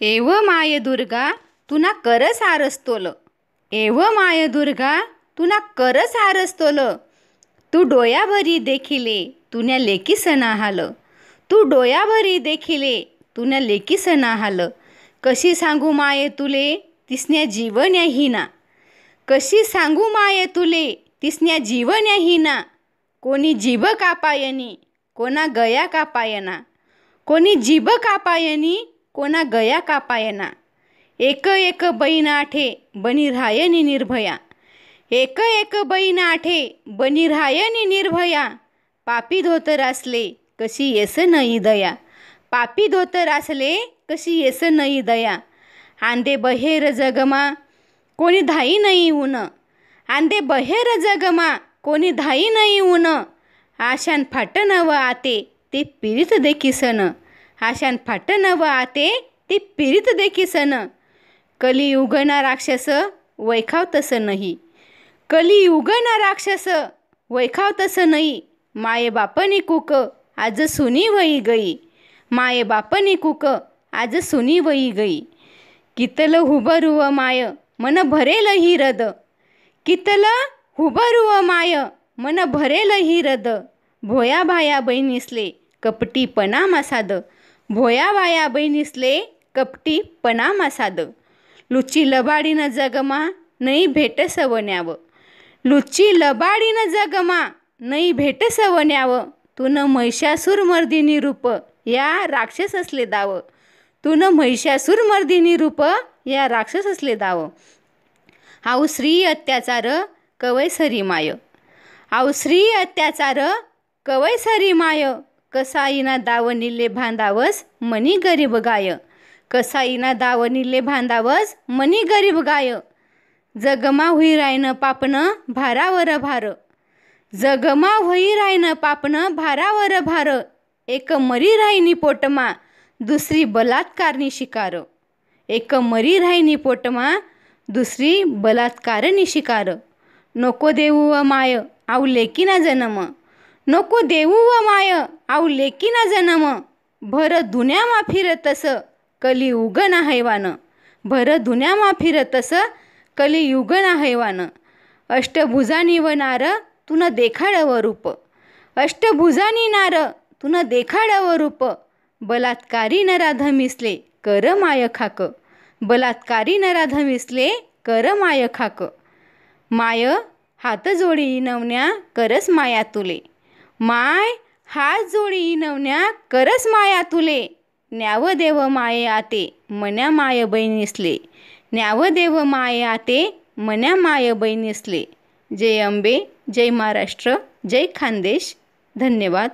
एव माय दुर्गा तुना कर सारस्तोल. एव माय दुर्गा तुना कर सारस्तोल. तू डोयाभरी देखिले तुन्या लेकीसन हाल तू डोयाभरी देखिले तुन्या लेकीसन हाल कशी सांगू माये तुले तिसन्या जीवन्या हिना. कशी सांगू माये तुले तिसन्या जीवन्या हिना. कोणी जीभ कापायनी कोणा गया कापायना. कोणी जीभ कापायनी कोणा गया कापायना एक एक बहीण आठे बनी रायनी निर्भया. एक एक बहीण आठे बनी रायनी निर्भया. पापी धोतर असले कशी येस नई दया. पापी धोतर असले कशी येस नई दया. आंदे बहेर जगमा कोणी धाई नाही ऊन. आंदे बहेर जगमा कोणी धाई नाही ऊन. आशान फाटनव आते ते पीडित देखीसन आशान फाटनव आते ते पिरित देखीसन कली उगना राक्षस वैखाव तसं नाही. कली उगना राक्षस वैखाव तसं नाही. माये बापनी कुक आज सुनी वई गई. माये बापनी कुक आज सुनी वई गई. कितल हुबरुव माय मन भरेल ही रद. कितल हुबरुव माय मन भरेल ही रद. भोया भाया बहिणीसले कपटी पना साद भोया वाया बहिणीसले कपटी पणा साद लुची लबाडीनं जगमा नई भेट सवन्याव लुची लबाडीनं जगमा नई भेट सवन्याव तुन महिषासूर मर्दिनी रूप या राक्षस असले दाव. तुनं महिषासूर मर्दिनी रूप या राक्षस असले दाव. आऊ श्री अत्याचार कवयसरी माय. आऊ श्री अत्याचार कवयसरी माय. कसाईना दावनिले भांदावस मनी गरीब गाय. कसाईना दावनिले भांदावस मनी गरीब गाय. जगमा हुई रायनं पापनं भारावर भार. जगमा होई रायनं पापनं भारावर भार. एक मरी राहिनी पोटमा दुसरी बलात्कारनी शिकार. एक मरी राहिनी पोटमा दुसरी बलात्कारनी शिकार. नको देऊ व माय आऊ लेकीना जन्म. नको देऊ व माय. आऊ लेकीना जन्म. भर धुन्यामा फिरतस कली उगना हैवान. भर धुन्यामा फिरतस कली युगना हैवान. अष्टभुजानी व नार तुन देखाडव रूप. अष्टभुजानी नार तुन देखाडव रूप. बलात्कारी नराधमिसले कर माय खाक. बलात्कारी नराधमिसले कर माय खाक. माय हात जोडी इनवण्या करस माया तुले. माय हात जोडी इनवण्या करस माया तुले. न्याव देव माये आते मन्या माय बहिणीसले न्यावदेव माये आते मन्या माय बहिणीसले जय अंबे जय महाराष्ट्र जय खानदेश. धन्यवाद.